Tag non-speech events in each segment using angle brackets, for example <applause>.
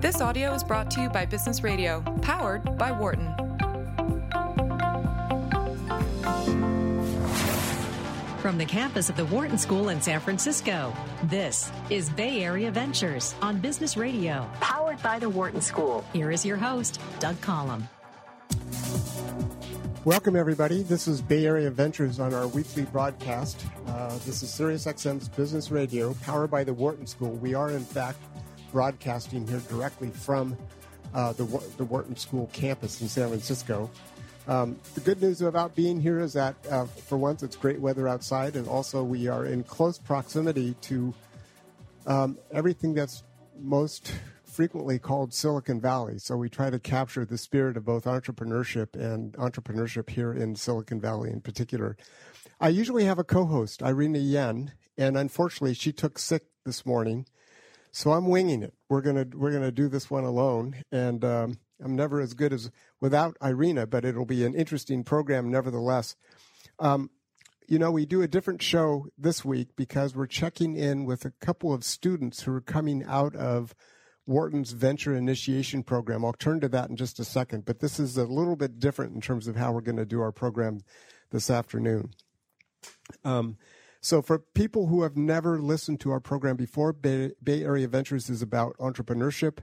This audio is brought to you by Business Radio, powered by Wharton. From the campus of the Wharton School in San Francisco, this is Bay Area Ventures on Business Radio, powered by the Wharton School. Here is your host, Doug Collom. Welcome, everybody. This is Bay Area Ventures on our weekly broadcast. Uh, this is SiriusXM's Business Radio, powered by the Wharton School. We are, in fact, broadcasting here directly from uh, the, the Wharton School campus in San Francisco. Um, the good news about being here is that, uh, for once, it's great weather outside, and also we are in close proximity to um, everything that's most frequently called Silicon Valley. So we try to capture the spirit of both entrepreneurship and entrepreneurship here in Silicon Valley in particular. I usually have a co-host, Irina Yuen, and unfortunately she took sick this morning. So I'm winging it. We're gonna we're gonna do this one alone, and um, I'm never as good as without Irina, but it'll be an interesting program nevertheless. Um, you know, we do a different show this week because we're checking in with a couple of students who are coming out of Wharton's Venture Initiation Program. I'll turn to that in just a second, but this is a little bit different in terms of how we're going to do our program this afternoon. Um, so, for people who have never listened to our program before, Bay, Bay Area Ventures is about entrepreneurship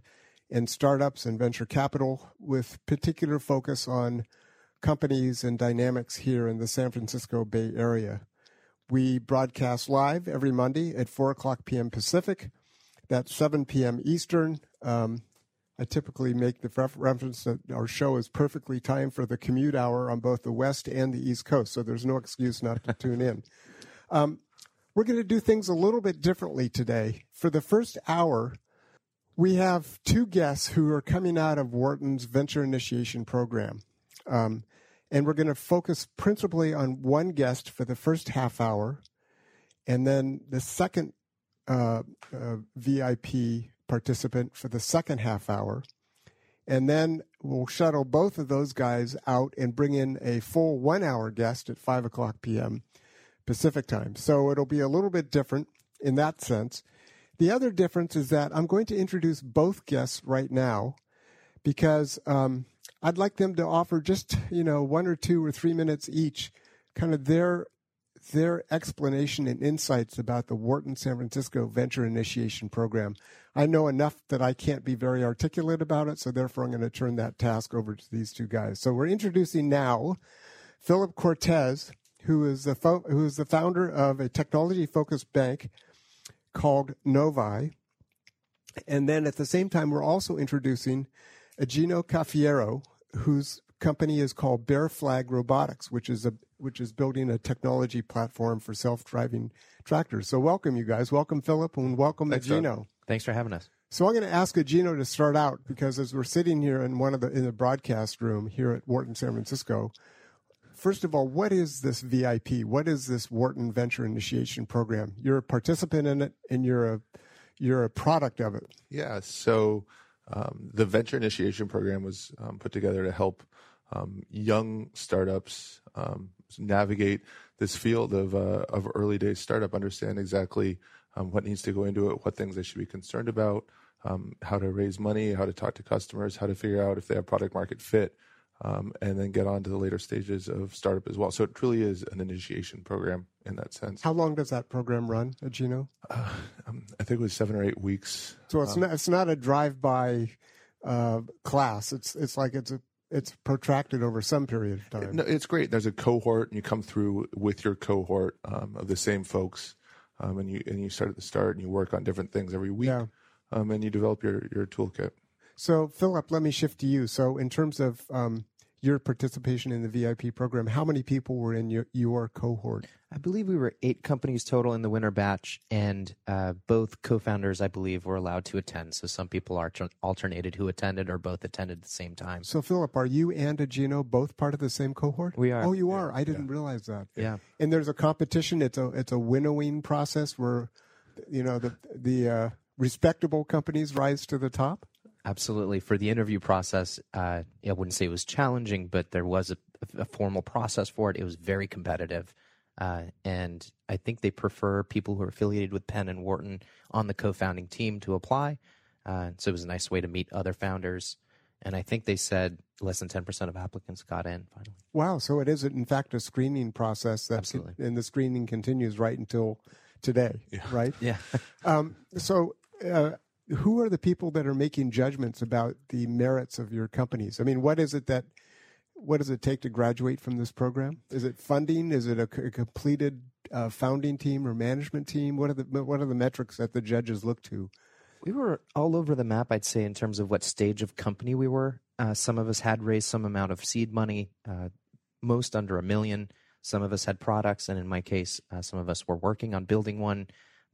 and startups and venture capital with particular focus on companies and dynamics here in the San Francisco Bay Area. We broadcast live every Monday at 4 o'clock p.m. Pacific. That's 7 p.m. Eastern. Um, I typically make the reference that our show is perfectly timed for the commute hour on both the West and the East Coast, so there's no excuse not to tune in. <laughs> Um, we're going to do things a little bit differently today. For the first hour, we have two guests who are coming out of Wharton's Venture Initiation Program. Um, and we're going to focus principally on one guest for the first half hour. And then the second uh, uh, VIP participant for the second half hour. And then we'll shuttle both of those guys out and bring in a full one hour guest at 5 o'clock p.m. Pacific time. So it'll be a little bit different in that sense. The other difference is that I'm going to introduce both guests right now because um, I'd like them to offer just, you know, one or two or three minutes each, kind of their their explanation and insights about the Wharton San Francisco Venture Initiation Program. I know enough that I can't be very articulate about it, so therefore I'm going to turn that task over to these two guys. So we're introducing now Philip Cortes, who is the fo- who is the founder of a technology focused bank called Novi. And then at the same time, we're also introducing Gino Cafiero, whose company is called Bear Flag Robotics, which is a which is building a technology platform for self-driving tractors. So welcome you guys. Welcome Philip and welcome Thanks, Gino. Doug. Thanks for having us. So I'm going to ask Gino to start out because as we're sitting here in one of the in the broadcast room here at Wharton San Francisco, first of all, what is this VIP? What is this Wharton Venture Initiation Program? You're a participant in it, and you're a you're a product of it. Yeah. So um, the Venture Initiation Program was um, put together to help um, young startups um, navigate this field of uh, of early days startup, understand exactly um, what needs to go into it, what things they should be concerned about. Um, how to raise money, how to talk to customers, how to figure out if they have product market fit, um, and then get on to the later stages of startup as well. So it truly is an initiation program in that sense. How long does that program run at Gino? Uh, um, I think it was seven or eight weeks. So it's um, not it's not a drive by uh, class. It's it's like it's a it's protracted over some period of time. No, it's great. There's a cohort, and you come through with your cohort um, of the same folks, um, and you and you start at the start, and you work on different things every week, yeah. Um, and you develop your your toolkit. So, Philip, let me shift to you. So, in terms of um, your participation in the VIP program, how many people were in your, your cohort? I believe we were eight companies total in the winter batch, and uh, both co-founders, I believe, were allowed to attend. So some people are alternated who attended or both attended at the same time. So Philip, are you and Igino both part of the same cohort? We are. Oh, you are. I didn't yeah. realize that. Yeah. And there's a competition. It's a it's a winnowing process where, you know, the the uh, respectable companies rise to the top. Absolutely. For the interview process, uh, I wouldn't say it was challenging, but there was a, a formal process for it. It was very competitive. Uh, and I think they prefer people who are affiliated with Penn and Wharton on the co founding team to apply. Uh, so it was a nice way to meet other founders. And I think they said less than 10% of applicants got in finally. Wow. So it is, in fact, a screening process. That Absolutely. and the screening continues right until today, right? Yeah. <laughs> Um, so, uh, who are the people that are making judgments about the merits of your companies? I mean, what is it that what does it take to graduate from this program? Is it funding? Is it a, completed uh, founding team or management team? What are the what are the metrics that the judges look to? We were all over the map, I'd say, in terms of what stage of company we were. Uh, some of us had raised some amount of seed money, uh, most under a million. Some of us had products, and in my case, uh, some of us were working on building one.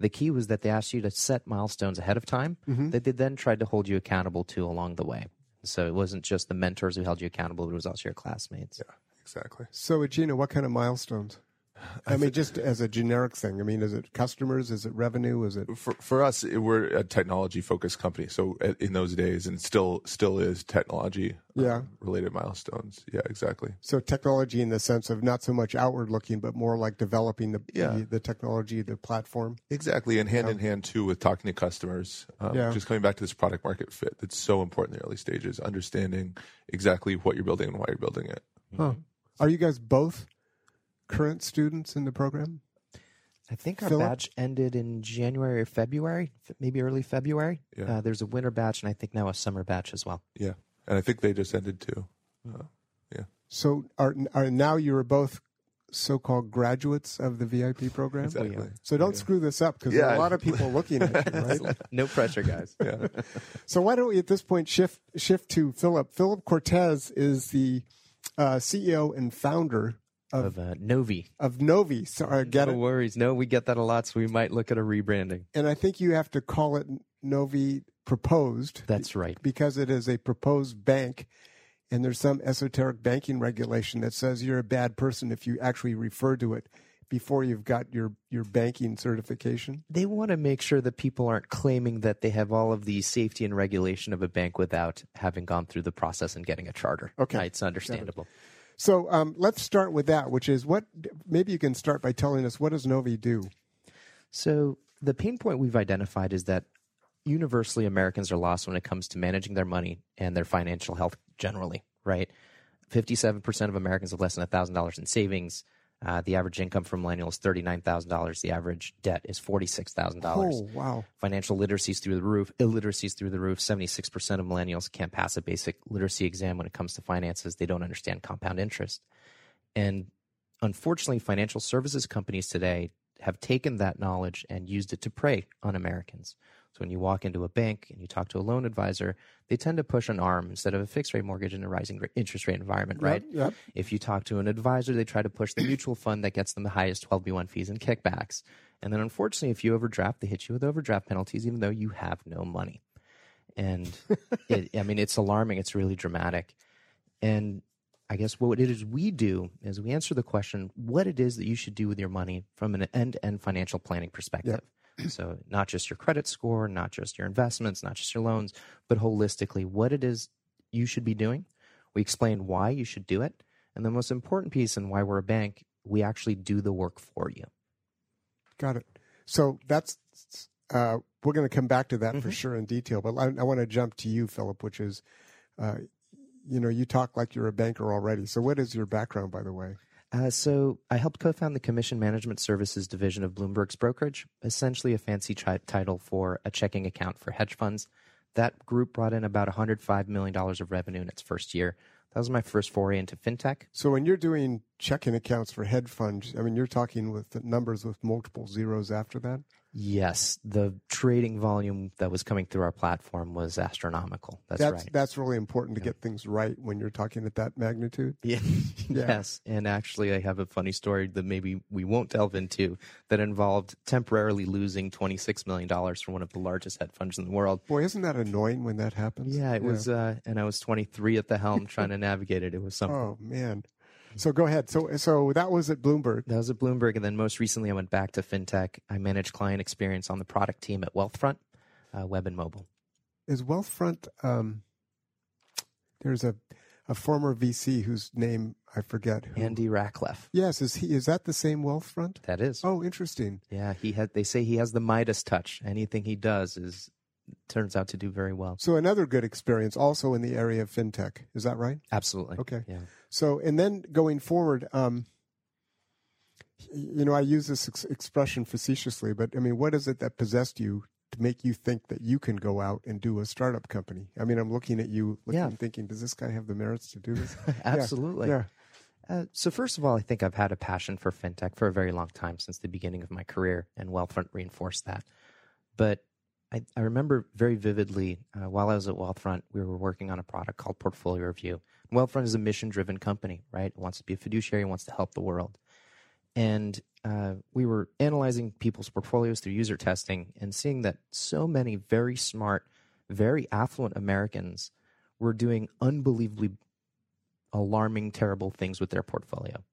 The key was that they asked you to set milestones ahead of time mm-hmm. that they then tried to hold you accountable to along the way. So it wasn't just the mentors who held you accountable, it was also your classmates. Yeah, exactly. So, Gina, what kind of milestones? I mean, just as a generic thing. I mean, is it customers? Is it revenue? Is it For for us, it- we're a technology focused company. So uh, in those days, and still still is technology Yeah. related milestones. Yeah, exactly. so technology in the sense of not so much outward looking, but more like developing the Yeah. the, the technology, the platform. Exactly, and hand in hand too with talking to customers. Um, Yeah. Just coming back to this product market fit that's so important in the early stages, understanding exactly what you're building and why you're building it. Huh. Are you guys both current students in the program? I think our Philip? batch ended in January or February, maybe early February. Yeah. Uh, there's a winter batch, and I think now a summer batch as well. Yeah, and I think they just ended too. Uh, yeah, So are, are now you're both so-called graduates of the VIP program? exactly. So don't screw this up because there are a lot of people looking at you, right? <laughs> No pressure, guys. <laughs> Yeah, So why don't we at this point shift shift to Philip? Philip Cortes is the uh, CEO and founder of uh, Novi. of Novi. So I get no it, worries. No, we get that a lot, so we might look at a rebranding. and I think you have to call it Novi Proposed. That's right. because it is a proposed bank and there's some esoteric banking regulation that says you're a bad person if you actually refer to it before you've got your, your banking certification. They want to make sure that people aren't claiming that they have all of the safety and regulation of a bank without having gone through the process and getting a charter. Okay. Uh, it's understandable. So um, let's start with that, which is what maybe you can start by telling us what does Novi do? So the pain point we've identified is that universally Americans are lost when it comes to managing their money and their financial health generally, right? 57% of Americans have less than $1,000 in savings. Uh, the average income for millennials is $39,000. The average debt is $46,000. Oh, wow. Financial literacy is through the roof. Illiteracy is through the roof. 76% of millennials can't pass a basic literacy exam when it comes to finances. They don't understand compound interest. And unfortunately, financial services companies today have taken that knowledge and used it to prey on Americans. So when you walk into a bank and you talk to a loan advisor, they tend to push an arm instead of a fixed rate mortgage in a rising interest rate environment, right? yep. If you talk to an advisor, they try to push the mutual fund that gets them the highest 12b1 fees and kickbacks. And then unfortunately, if you overdraft, they hit you with overdraft penalties, even though you have no money. And <laughs> it, I mean, it's alarming. It's really dramatic. And I guess what it is we do is we answer the question what it is that you should do with your money from an end to end financial planning perspective. So, not just your credit score, not just your investments, not just your loans, but holistically, what it is you should be doing. We explain why you should do it. And the most important piece and why we're a bank, we actually do the work for you. Got it. So that's uh, we're going to come back to that Mm-hmm. for sure in detail. But I, I want to jump to you, Philip, which is, uh, you know, you talk like you're a banker already. So what is your background, by the way? Uh, so I helped co-found the Commission Management Services division of Bloomberg's brokerage, essentially a fancy tri- title for a checking account for hedge funds. That group brought in about $105 million of revenue in its first year. That was my first foray into fintech. So when you're doing checking accounts for hedge funds, I mean, you're talking with the numbers with multiple zeros after that. Yes, the trading volume that was coming through our platform was astronomical. That's, that's right. that's really important to get things right when you're talking at that magnitude. <laughs> Yeah. yes. And actually, I have a funny story that maybe we won't delve into that involved temporarily losing $26 million from one of the largest hedge funds in the world. Boy, isn't that annoying when that happens? Yeah, it was, uh, and I was 23 at the helm trying to navigate it. It was something. Oh man. So go ahead. So so that was at Bloomberg. That was at Bloomberg. And then most recently, I went back to fintech. I managed client experience on the product team at Wealthfront, uh, web and mobile. Is Wealthfront? Um, there's a a former VC whose name I forget. Who, Andy Rachleff. yes, is he? Is that the same Wealthfront? That is. Oh, interesting. Yeah, he had. They say he has the Midas touch. Anything he does is turns out to do very well. So another good experience also in the area of fintech. Is that right? Absolutely. Okay. Yeah. So, and then going forward, um, you know, I use this ex- expression facetiously, but I mean, what is it that possessed you to make you think that you can go out and do a startup company? I mean, I'm looking at you, looking, Yeah. thinking, does this guy have the merits to do this? <laughs> Absolutely. Yeah. Uh, so first of all, I think I've had a passion for fintech for a very long time since the beginning of my career, and Wealthfront reinforced that. But I, I remember very vividly uh, while I was at Wealthfront, we were working on a product called Portfolio Review. Wealthfront is a mission-driven company, right? It wants to be a fiduciary, wants to help the world, and uh, we were analyzing people's portfolios through user testing and seeing that so many very smart, very affluent Americans were doing unbelievably alarming, terrible things with their portfolio.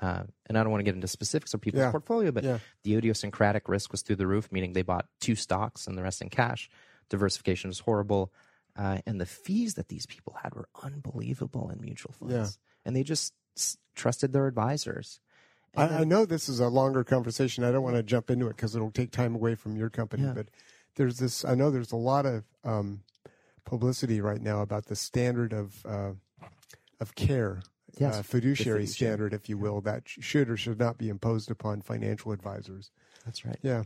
Uh, and I don't want to get into specifics of people's Yeah. portfolio, but Yeah. the idiosyncratic risk was through the roof, meaning they bought two stocks and the rest in cash. Diversification was horrible. Uh, and the fees that these people had were unbelievable in mutual funds. Yeah. And they just s- trusted their advisors. I, I know this is a longer conversation. I don't want to jump into it because it'll take time away from your company. Yeah. But there's this. I know there's a lot of um, publicity right now about the standard of uh, of care, Yes, uh, fiduciary standard, if you will, that should or should not be imposed upon financial advisors. That's right. Yeah.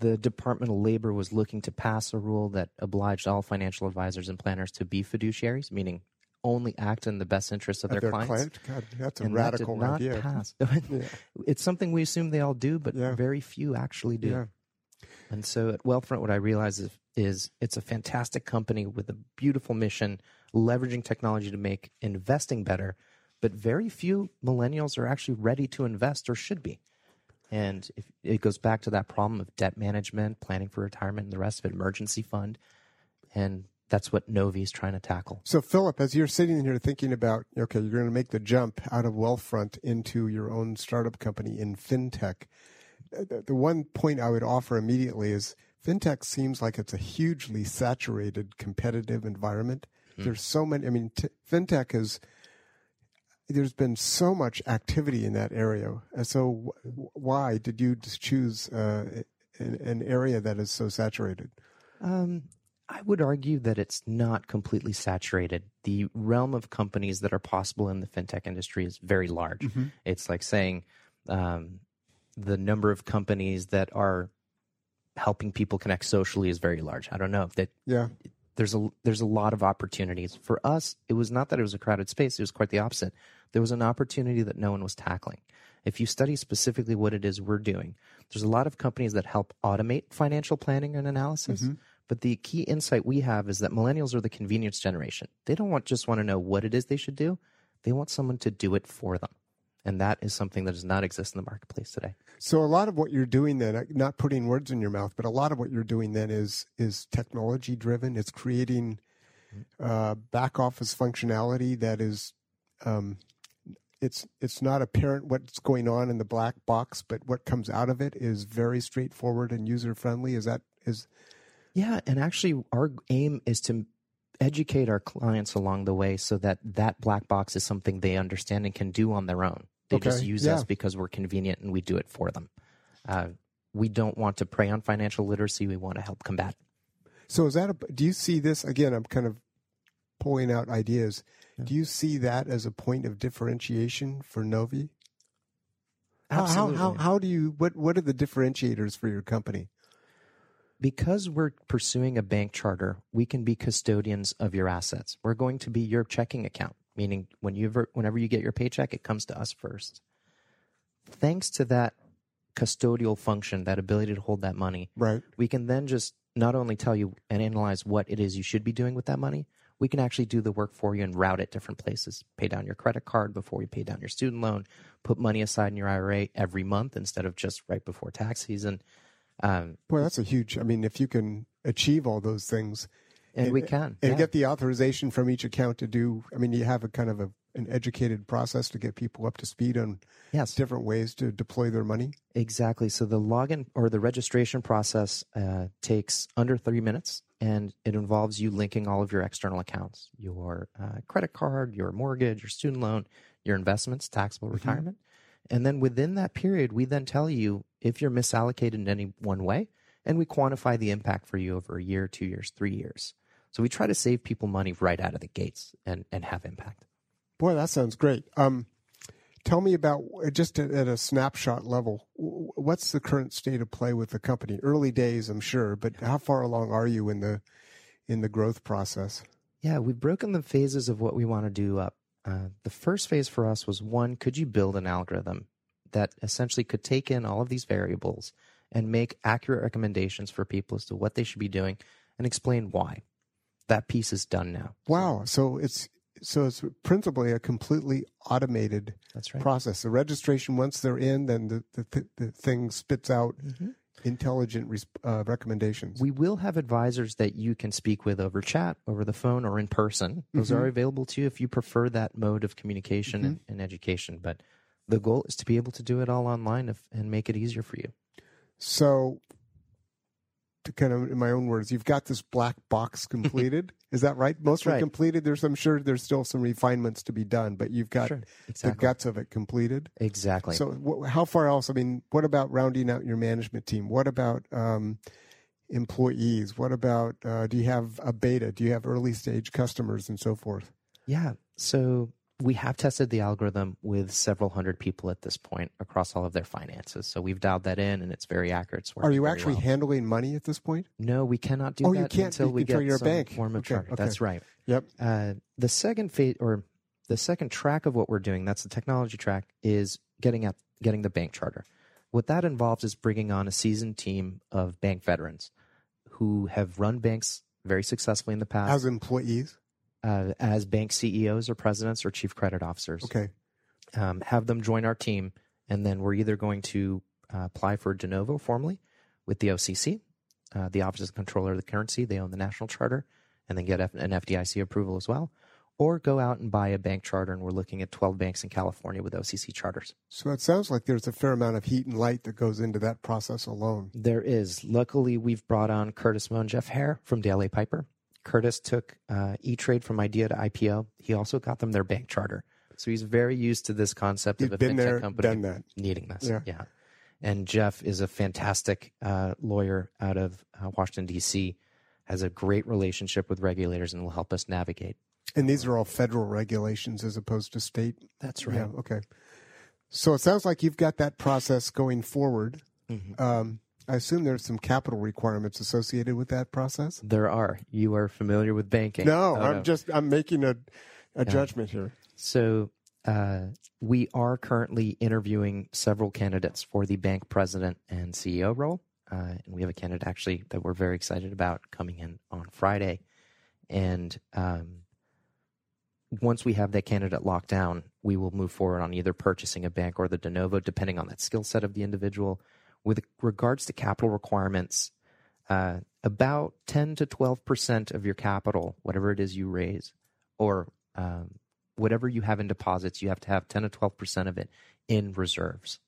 the Department of Labor was looking to pass a rule that obliged all financial advisors and planners to be fiduciaries, meaning only act in the best interest of Of their, clients. client? God, that's a and radical that idea. pass. <laughs> Yeah. It's something we assume they all do, but Yeah. very few actually do. Yeah. And so at Wealthfront, what I realize is, is it's a fantastic company with a beautiful mission, leveraging technology to make investing better. But very few millennials are actually ready to invest or should be. And if, it goes back to that problem of debt management, planning for retirement, and the rest of it, emergency fund. And that's what Novi is trying to tackle. So, Philip, as you're sitting here thinking about, okay, you're going to make the jump out of Wealthfront into your own startup company in fintech. The, one point I would offer immediately is fintech seems like it's a hugely saturated competitive environment. Hmm. There's so many, I mean, t- fintech is, there's been so much activity in that area. And so, w- why did you just choose uh, an, an area that is so saturated? Um, I would argue that it's not completely saturated. The realm of companies that are possible in the fintech industry is very large. It's like saying um, the number of companies that are helping people connect socially is very large. I don't know that Yeah. there's a there's a lot of opportunities for us. It was not that it was a crowded space; it was quite the opposite. There was an opportunity that no one was tackling. If you study specifically what it is we're doing, there's a lot of companies that help automate financial planning and analysis. But the key insight we have is that millennials are the convenience generation. They don't want just want to know what it is they should do; they want someone to do it for them, and that is something that does not exist in the marketplace today. So a lot of what you're doing then, uh, not putting words in your mouth, but a lot of what you're doing then is is technology driven. It's creating uh, back office functionality that is, um, it's it's not apparent what's going on in the black box, but what comes out of it is very straightforward and user friendly. Is that is Yeah, and actually, our aim is to educate our clients along the way so that that black box is something they understand and can do on their own. They just use yeah. us because we're convenient and we do it for them. Uh, we don't want to prey on financial literacy. We want to help combat. so? Is that a, do you see this again? I'm kind of pulling out ideas. Do you see that as a point of differentiation for Novi? How, how, Absolutely. how, how do you what what are the differentiators for your company? because we're pursuing a bank charter, we can be custodians of your assets. We're going to be your checking account, meaning when you ever, whenever you get your paycheck, it comes to us first. Thanks to that custodial function, that ability to hold that money, Right. we can then just not only tell you and analyze what it is you should be doing with that money, we can actually do the work for you and route it different places. Pay down your credit card before you pay down your student loan, put money aside in your IRA every month instead of just right before tax season. Um, Boy, that's a huge. I mean, if you can achieve all those things, and, we can. and yeah. get the authorization from each account to do. I mean, you have a kind of a, an educated process to get people up to speed on yes. different ways to deploy their money. Exactly. So the login or the registration process uh, takes under three minutes and it involves you linking all of your external accounts your uh, credit card, your mortgage, your student loan, your investments, taxable retirement. And then within that period, we then tell you if you're misallocated in any one way and we quantify the impact for you over a year, two years, three years. So we try to save people money right out of the gates and, and have impact. Boy, that sounds great. Um, tell me about just at, at a snapshot level. What's the current state of play with the company? Early days, I'm sure, but how far along are you in the in the growth process? Yeah, we've broken the phases of what we want to do up. Uh, the first phase for us was one, could you build an algorithm that essentially could take in all of these variables and make accurate recommendations for people as to what they should be doing and explain why? That piece is done now. Wow. So it's so it's principally a completely automated right. process. The registration, once they're in, then the the, th- the thing spits out mm-hmm. intelligent res- uh, recommendations. We will have advisors that you can speak with over chat, over the phone, or in person. Those mm-hmm. are available to you if you prefer that mode of communication and, mm-hmm. and education. But the goal is to be able to do it all online if, and make it easier for you. So, to kind of, in my own words, you've got this black box <laughs> completed. Is that right? Mostly right. completed. There's, I'm sure, there's still some refinements to be done, but you've got Sure, the guts of it completed. Exactly. So, wh- how far else? I mean, what about rounding out your management team? What about um, employees? What about uh, do you have a beta? Do you have early stage customers and so forth? Yeah. So we have tested the algorithm with several hundred people at this point across all of their finances. So we've dialed that in, and it's very accurate. It's Are you actually well. handling money at this point? No, we cannot do Oh, that you can't until we get you're some bank. form of Okay, charter. okay. That's right. Yep. Uh, the second phase, or the second track of what we're doing, that's the technology track, is getting at getting the bank charter. What that involves is bringing on a seasoned team of bank veterans who have run banks very successfully in the past As employees? Uh, as bank CEOs or presidents or chief credit officers. Okay. Um, have them join our team, and then we're either going to uh, apply for de novo formally with the OCC, uh, the Office of the Comptroller of the Currency. They own the national charter, and then get F- an FDIC approval as well, or go out and buy a bank charter. And we're looking at 12 banks in California with OCC charters. So it sounds like there's a fair amount of heat and light that goes into that process alone. There is. Luckily, we've brought on Curtis Moe and Jeff Hare from DLA Piper. Curtis took uh, E Trade from idea to IPO. He also got them their bank charter. So he's very used to this concept You've of a fintech there, company needing this. Yeah. And Jeff is a fantastic uh, lawyer out of uh, Washington, D.C., has a great relationship with regulators and will help us navigate. And these are all federal regulations as opposed to state. That's Yeah. Okay. So it sounds like you've got that process going forward. Mm-hmm. Um, I assume there's some capital requirements associated with that process. There are. You are familiar with banking. No, Oh, I'm just I'm making a a judgment here. So uh, we are currently interviewing several candidates for the bank president and CEO role. Uh, and we have a candidate actually that we're very excited about coming in on Friday. And um, once we have that candidate locked down, we will move forward on either purchasing a bank or the de novo, depending on that skill set of the individual. With regards to capital requirements, uh, about 10 to 12% of your capital, whatever it is you raise, or um, whatever you have in deposits, you have to have 10 to 12% of it in reserves.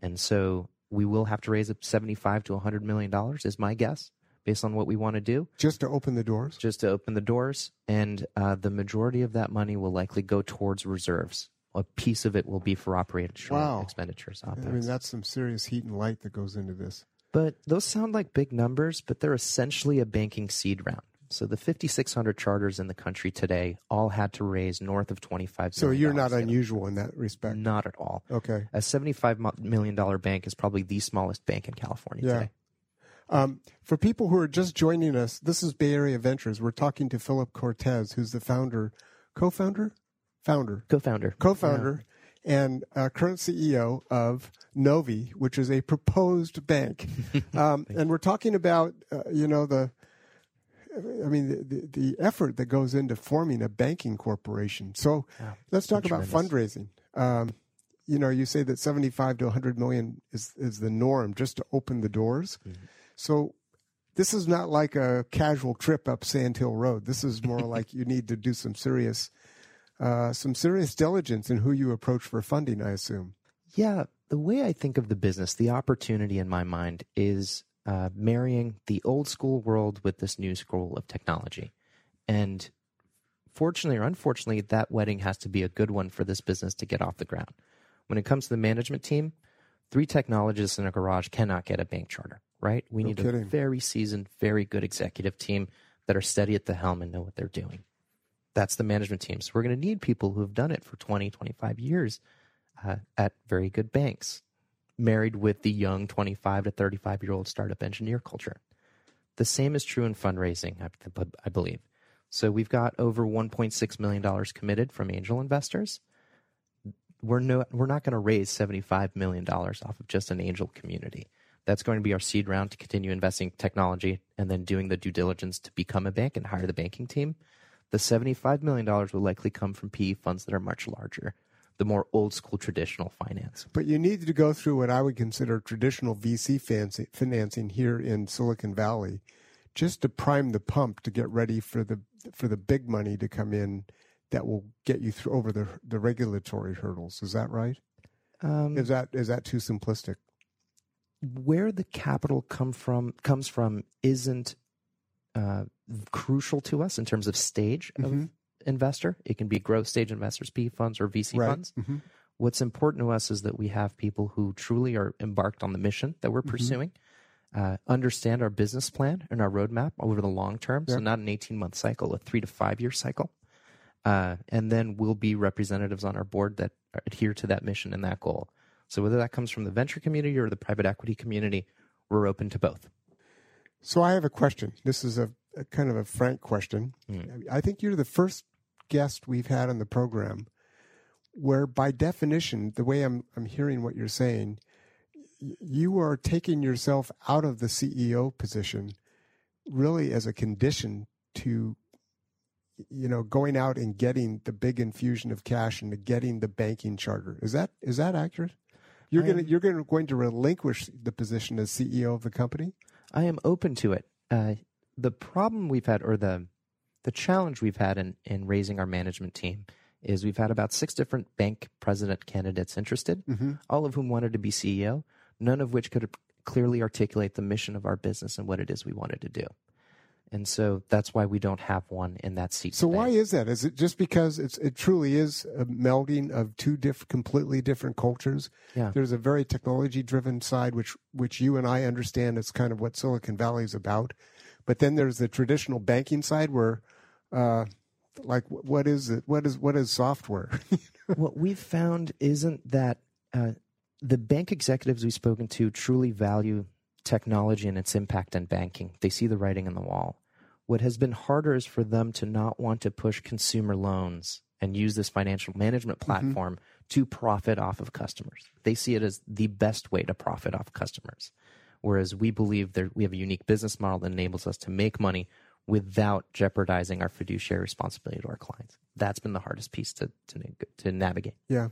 And so we will have to raise up 75 to 100 million dollars is my guess based on what we want to do Just to open the doors. just to open the doors and uh, the majority of that money will likely go towards reserves a piece of it will be for operational Wow. expenditures I mean, that's some serious heat and light that goes into this. But those sound like big numbers, but they're essentially a banking seed round. So the 5,600 charters in the country today all had to raise north of 25 So you're not unusual in that respect. Not at all. Okay. A 75 million dollar bank is probably the smallest bank in California Yeah. today. Um, for people who are just joining us, this is Bay Area Ventures. We're talking to Philip Cortes, who's the founder, co-founder, founder, Co-founder. co-founder, and uh, current CEO of Novi, which is a proposed bank. <laughs> um, and we're talking about, uh, you know, the, I mean, the, the, effort that goes into forming a banking corporation. So let's talk about fundraising. Um, you know, you say that 75 to 100 million is, is the norm just to open the doors. So this is not like a casual trip up Sand Hill Road. This is more <laughs> like you need to do some serious, uh, some serious diligence in who you approach for funding. I assume. Yeah, the way I think of the business, the opportunity in my mind is uh, marrying the old school world with this new school of technology. And fortunately or unfortunately, that wedding has to be a good one for this business to get off the ground. When it comes to the management team, three technologists in a garage cannot get a bank charter. right? We No need a very seasoned, very good executive team that are steady at the helm and know what they're doing. That's the management team. So we're going to need people who have done it for 20, 25 years uh, at very good banks, married with the young 25 to 35 year old startup engineer culture. The same is true in fundraising, I, I believe. So we've got over $1.6 million committed from angel investors. We're, no, we're not going to raise $75 million off of just an angel community. That's going to be our seed round to continue investing technology and then doing the due diligence to become a bank and hire the banking team. The $75 million will likely come from PE funds that are much larger, the more old school traditional finance. But you need to go through what I would consider traditional VC fancy, financing here in Silicon Valley, just to prime the pump to get ready for the for the big money to come in that will get you through over the the regulatory hurdles. Is that right? Um, Is that is that too simplistic? where the capital come from comes from isn't uh, crucial to us in terms of stage of Mhm. investor. It can be growth stage investors, P funds, or VC right. funds. Mhm. What's important to us is that we have people who truly are embarked on the mission that we're pursuing, uh, understand our business plan and our roadmap over the long term. So not an eighteen month cycle, a three to five year cycle. Uh, and then we'll be representatives on our board that adhere to that mission and that goal. So whether that comes from the venture community or the private equity community, we're open to both. So I have a question. This is a, a kind of a frank question. I think you're the first guest we've had on the program where, by definition, the way I'm I'm hearing what you're saying, you are taking yourself out of the CEO position, really as a condition to, you know, going out and getting the big infusion of cash and getting the banking charter. Is that is that accurate? You're gonna you're gonna going to relinquish the position as CEO of the company. I am open to it. Uh, the problem we've had, or the the challenge we've had in in raising our management team, is we've had about six different bank president candidates interested, mm-hmm. all of whom wanted to be CEO, none of which could clearly articulate the mission of our business and what it is we wanted to do. And so that's why we don't have one in that seat. So today. why is that? Is it just because it's it truly is a melding of two diff- completely different cultures? Yeah. There's a very technology driven side which which you and I understand is kind of what Silicon Valley is about. But then there's the traditional banking side where uh like what is it what is what is software? <laughs> what we've found isn't that uh, the bank executives we've spoken to truly value technology and its impact on banking. They see the writing on the wall. What has been harder is for them to not want to push consumer loans and use this financial management platform to profit off of customers. They see it as the best way to profit off customers. Whereas we believe that we have a unique business model that enables us to make money without jeopardizing our fiduciary responsibility to our clients. That's been the hardest piece to to, to navigate. yeah.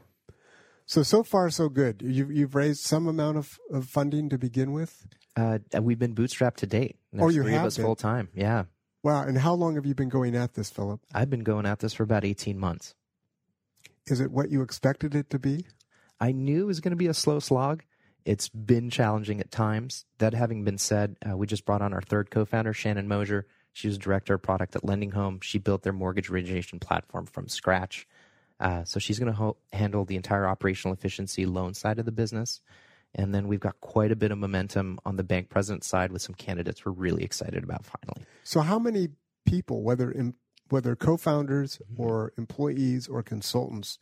So so far so good. You you've raised some amount of, of funding to begin with. Uh, we've been bootstrapped to date. Oh, There's you three have of us full time. Yeah, Wow, and how long have you been going at this, Philip? I've been going at this for about eighteen months. Is it what you expected it to be? I knew it was going to be a slow slog. It's been challenging at times. That having been said, uh, we just brought on our third co-founder, Shannon Mosier. She was director of product at LendingHome. She built their mortgage origination platform from scratch. Uh, so she's going to ho- handle the entire operational efficiency loan side of the business. And then we've got quite a bit of momentum on the bank president side with some candidates we're really excited about finally. So, how many people, whether in, whether co-founders Mm-hmm. or employees or consultants,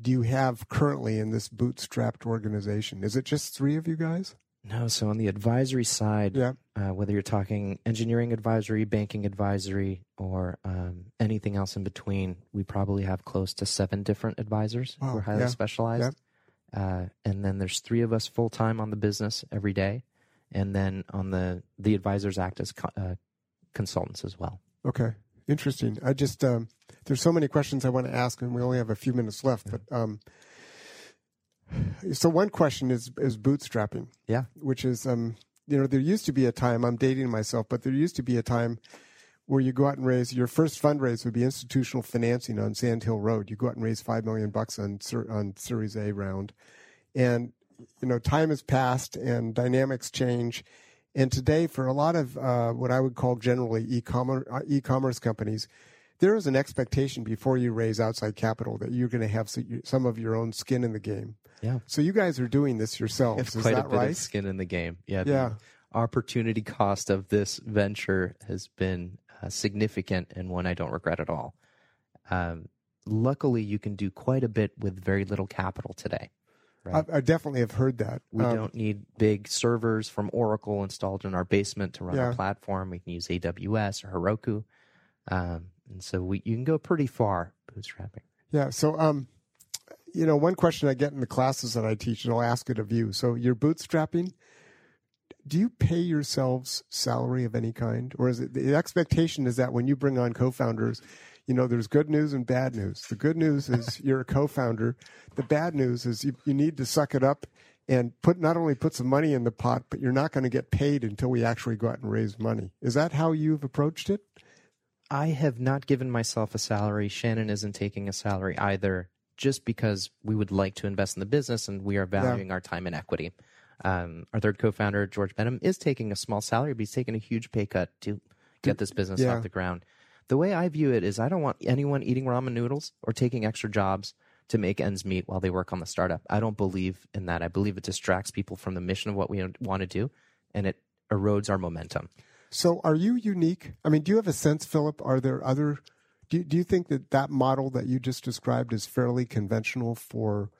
do you have currently in this bootstrapped organization? Is it just three of you guys? No, so on the advisory side, Yeah. uh, whether you're talking engineering advisory, banking advisory, or um, anything else in between, we probably have close to seven different advisors Wow, who are highly yeah, specialized. Uh, and then there's three of us full time on the business every day, and then on the the advisors act as co- uh, consultants as well. Okay, interesting. I just um, there's so many questions I want to ask, and we only have a few minutes left. But um, so one question is is bootstrapping. Yeah. which is um, you know there used to be a time I'm dating myself, but there used to be a time where you go out and raise your first fundraise would be institutional financing on Sand Hill Road. You go out and raise five million bucks on on Series A round, and you know time has passed and dynamics change. And today, for a lot of uh, what I would call generally e-commerce uh, e-commerce companies, there is an expectation before you raise outside capital that you're going to have some of your own skin in the game. Yeah. So you guys are doing this yourselves, It's is quite that a bit right? of skin in the game. Yeah. the- Yeah. opportunity cost of this venture has been uh, significant and one I don't regret at all. Um, luckily, you can do quite a bit with very little capital today. I, I definitely have heard that. We Um, don't need big servers from Oracle installed in our basement to run Yeah. our platform. We can use AWS or Heroku. Um, and so we, you can go pretty far bootstrapping. Yeah. So, um, you know, one question I get in the classes that I teach, and I'll ask it of you. So, you're bootstrapping. Do you pay yourselves salary of any kind, or is it the expectation is that when you bring on co-founders, you know, there's good news and bad news. The good news is <laughs> you're a co-founder. The bad news is you, you need to suck it up and put not only put some money in the pot, but you're not going to get paid until we actually go out and raise money. Is that how you've approached it? I have not given myself a salary. Shannon isn't taking a salary either, just because we would like to invest in the business and we are valuing our time and equity. Um, our third co-founder, George Benham, is taking a small salary, but he's taking a huge pay cut to get this business yeah. off the ground. The way I view it is, I don't want anyone eating ramen noodles or taking extra jobs to make ends meet while they work on the startup. I don't believe in that. I believe it distracts people from the mission of what we want to do, and it erodes our momentum. So, are you unique? I mean, do you have a sense, Philip? Are there other? Do Do you think that that model that you just described is fairly conventional for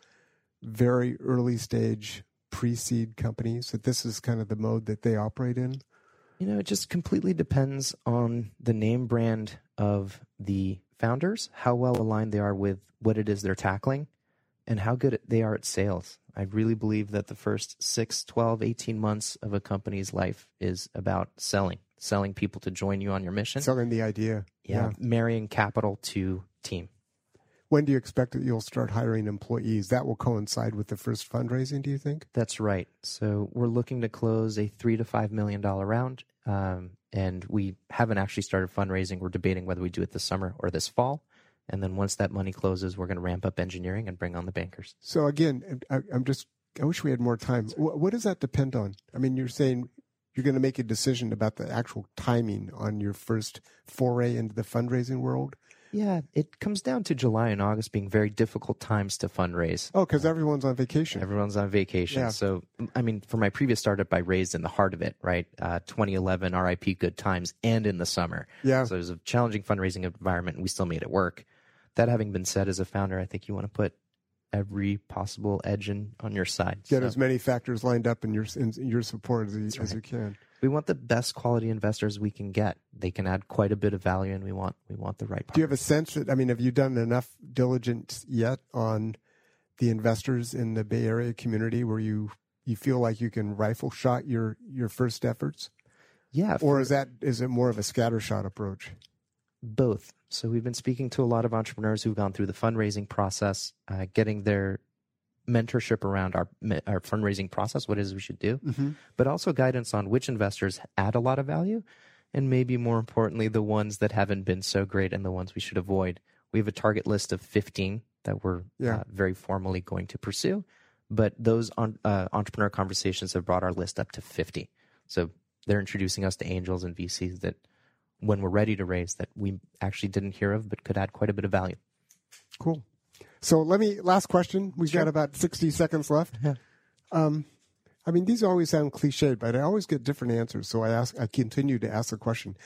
very early stage pre-seed companies? That this is kind of the mode that they operate in? You know, it just completely depends on the name brand of the founders, how well aligned they are with what it is they're tackling, and how good they are at sales. I really believe that the first 6, 12, 18 months of a company's life is about selling, selling people to join you on your mission. Selling the idea. yeah, marrying capital to team. When do you expect that you'll start hiring employees? That will coincide with the first fundraising. Do you think? That's right. So we're looking to close a three to five million dollar round, um, and we haven't actually started fundraising. We're debating whether we do it this summer or this fall. And then once that money closes, we're going to ramp up engineering and bring on the bankers. So again, I, I'm just. I wish we had more time. What, what does that depend on? I mean, you're saying you're going to make a decision about the actual timing on your first foray into the fundraising world. Yeah, it comes down to July and August being very difficult times to fundraise. Oh, because everyone's on vacation. Everyone's on vacation. Yeah. So, I mean, for my previous startup, I raised in the heart of it, right? Uh, 2011 RIP Good Times and in the summer. Yeah. So it was a challenging fundraising environment and we still made it work. That having been said, as a founder, I think you want to put every possible edge in on your side. Get So as many factors lined up in your in your support as, you, as right. you can. We want the best quality investors we can get. They can add quite a bit of value and we want we want the right Do you have a sense that I mean, have you done enough diligence yet on the investors in the Bay Area community where you you feel like you can rifle shot your your first efforts, Yeah, or is that is it more of a scattershot approach? both. So we've been speaking to a lot of entrepreneurs who've gone through the fundraising process, uh, getting their mentorship around our our fundraising process, what it is we should do, Mm-hmm. but also guidance on which investors add a lot of value, and maybe more importantly, the ones that haven't been so great and the ones we should avoid. We have a target list of 15 that we're Yeah. uh, very formally going to pursue, but those on, uh, entrepreneur conversations have brought our list up to 50. So they're introducing us to angels and VCs that, when we're ready to raise, that we actually didn't hear of, but could add quite a bit of value. Cool. So let me last question. We've got about sixty seconds left. Yeah. Um, I mean, these always sound cliched, but I always get different answers. So I ask, I continue to ask the question: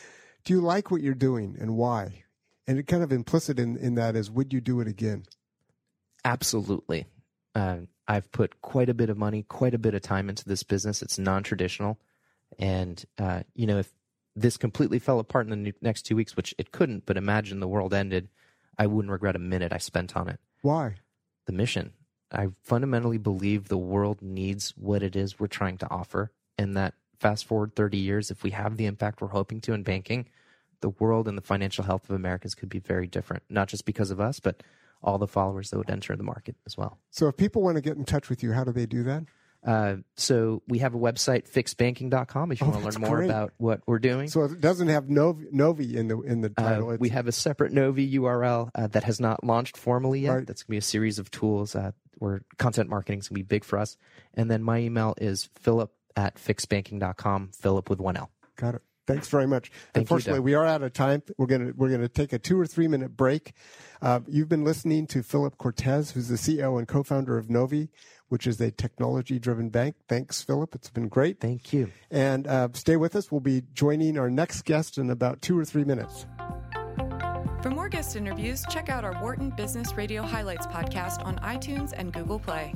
Do you like what you're doing, and why? And it kind of implicit in, in that is, would you do it again? Absolutely. Uh, I've put quite a bit of money, quite a bit of time into this business. It's non traditional. And, uh, you know, if this completely fell apart in the next two weeks, which it couldn't, but imagine the world ended, I wouldn't regret a minute I spent on it. Why? The mission. I fundamentally believe the world needs what it is we're trying to offer. And that fast forward 30 years, if we have the impact we're hoping to in banking, the world and the financial health of Americans could be very different, not just because of us, but all the followers that would enter the market as well. So if people want to get in touch with you, how do they do that? Uh, so we have a website, fixbanking.com, if you Oh, want to learn more great. about what we're doing. So it doesn't have Novi, Novi in the in the Uh, title. we have a separate Novi URL uh, that has not launched formally yet. Right. That's going to be a series of tools uh, where content marketing is going to be big for us. And then my email is philip at fixbanking.com, Philip with one L. got it. Thanks very much. Thank Unfortunately, you, we are out of time. We're gonna we're gonna take a two or three minute break. Uh, you've been listening to Philip Cortes, who's the CEO and co-founder of Novi, which is a technology driven bank. Thanks, Philip. It's been great. Thank you. And uh, stay with us. We'll be joining our next guest in about two or three minutes. For more guest interviews, check out our Wharton Business Radio Highlights podcast on iTunes and Google Play.